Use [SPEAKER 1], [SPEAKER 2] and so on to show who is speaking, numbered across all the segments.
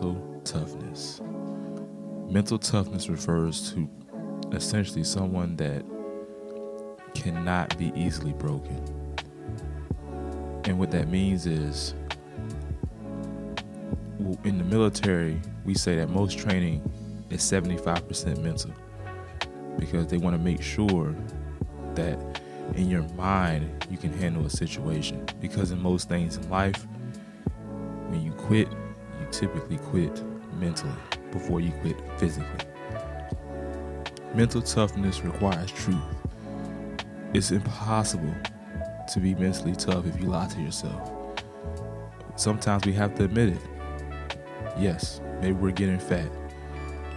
[SPEAKER 1] mental toughness. Mental toughness refers to essentially someone that cannot be easily broken. And what that means is in the military, we say that most training is 75% mental because they want to make sure that in your mind you can handle a situation. Because in most things in life, when you quit, typically quit mentally before you quit physically. Mental toughness requires truth. It's impossible to be mentally tough if you lie to yourself. Sometimes we have to admit it. Yes, maybe we're getting fat.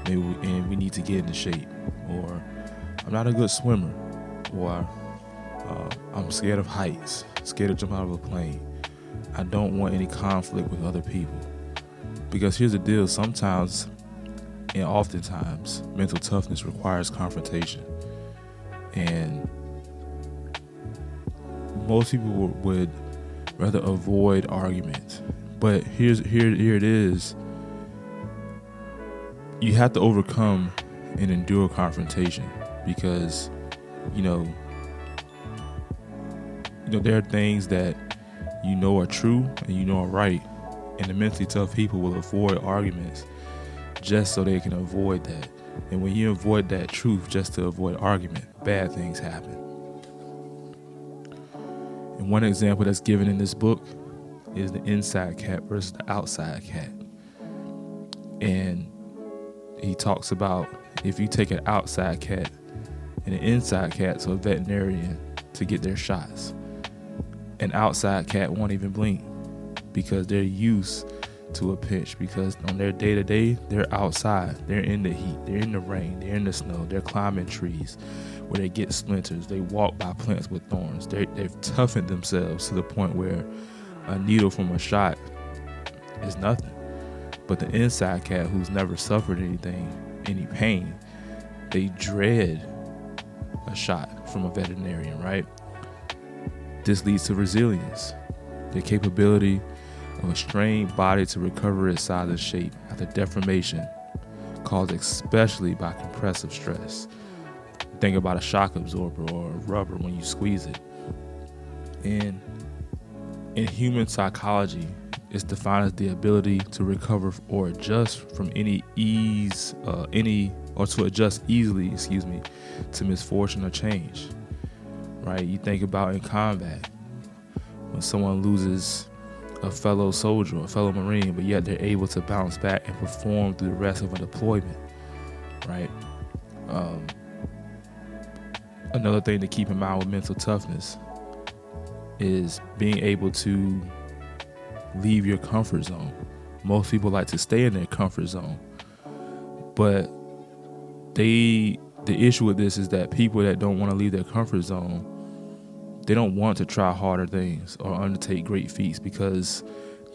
[SPEAKER 1] Maybe we, and we need to get into shape. Or I'm not a good swimmer. Or uh, I'm scared of heights, scared to jump out of a plane. I don't want any conflict with other people. Because here's the deal sometimes and oftentimes, mental toughness requires confrontation. And most people would rather avoid argument. But here's here here it is. You have to overcome and endure confrontation because you know you know there are things that you know are true and you know are right and the mentally tough people will avoid arguments just so they can avoid that. And when you avoid that truth just to avoid argument, bad things happen. And one example that's given in this book is the inside cat versus the outside cat. And he talks about if you take an outside cat and an inside cat to a veterinarian to get their shots, an outside cat won't even blink because they're used to a pinch because on their day to day, they're outside. They're in the heat. They're in the rain. They're in the snow. They're climbing trees where they get splinters. They walk by plants with thorns. they they've toughened themselves to the point where a needle from a shot is nothing. But the inside cat who's never suffered anything, any pain, they dread a shot from a veterinarian, right? This leads to resilience, the capability of a strained body to recover its size and shape after deformation caused especially by compressive stress. Think about a shock absorber or rubber when you squeeze it. And in human psychology, it's defined as the ability to recover or adjust from any ease, uh, any or to adjust easily, excuse me, to misfortune or change. Right? You think about in combat when someone loses a fellow soldier, a fellow Marine, but yet they're able to bounce back and perform through the rest of a deployment, right? Um, another thing to keep in mind with mental toughness is being able to leave your comfort zone. Most people like to stay in their comfort zone, but they the issue with this is that people that don't want to leave their comfort zone they don't want to try harder things or undertake great feats because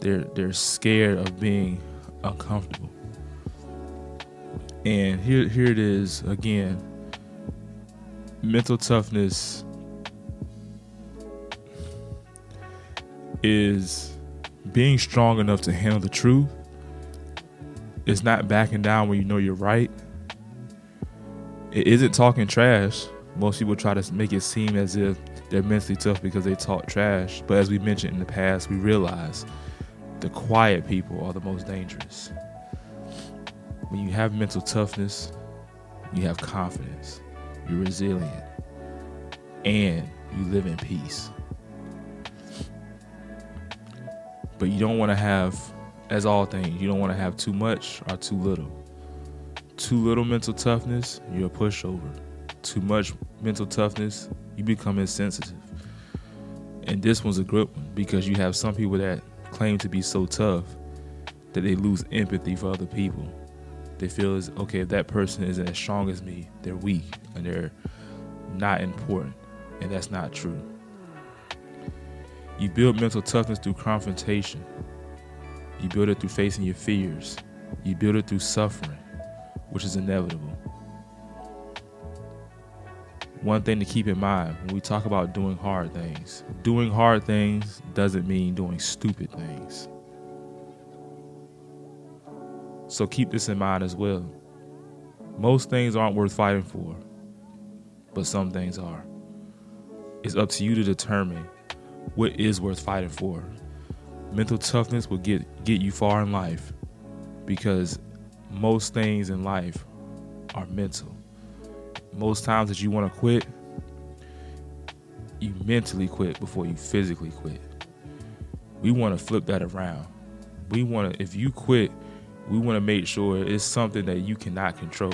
[SPEAKER 1] they're they're scared of being uncomfortable. And here here it is again. Mental toughness is being strong enough to handle the truth. It's not backing down when you know you're right. It isn't talking trash. Most people try to make it seem as if they're mentally tough because they talk trash. But as we mentioned in the past, we realize the quiet people are the most dangerous. When you have mental toughness, you have confidence, you're resilient, and you live in peace. But you don't want to have, as all things, you don't want to have too much or too little. Too little mental toughness, you're a pushover. Too much mental toughness, you become insensitive. And this one's a good one because you have some people that claim to be so tough that they lose empathy for other people. They feel as okay, if that person isn't as strong as me, they're weak and they're not important. And that's not true. You build mental toughness through confrontation. You build it through facing your fears. You build it through suffering, which is inevitable one thing to keep in mind when we talk about doing hard things doing hard things doesn't mean doing stupid things. So keep this in mind as well. Most things aren't worth fighting for, but some things are. It's up to you to determine what is worth fighting for. Mental toughness will get get you far in life because most things in life are mental. Most times that you want to quit, you mentally quit before you physically quit. We want to flip that around. We want to if you quit, we want to make sure it's something that you cannot control.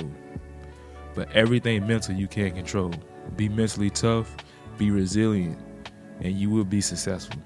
[SPEAKER 1] But everything mental you can't control. Be mentally tough, be resilient, and you will be successful.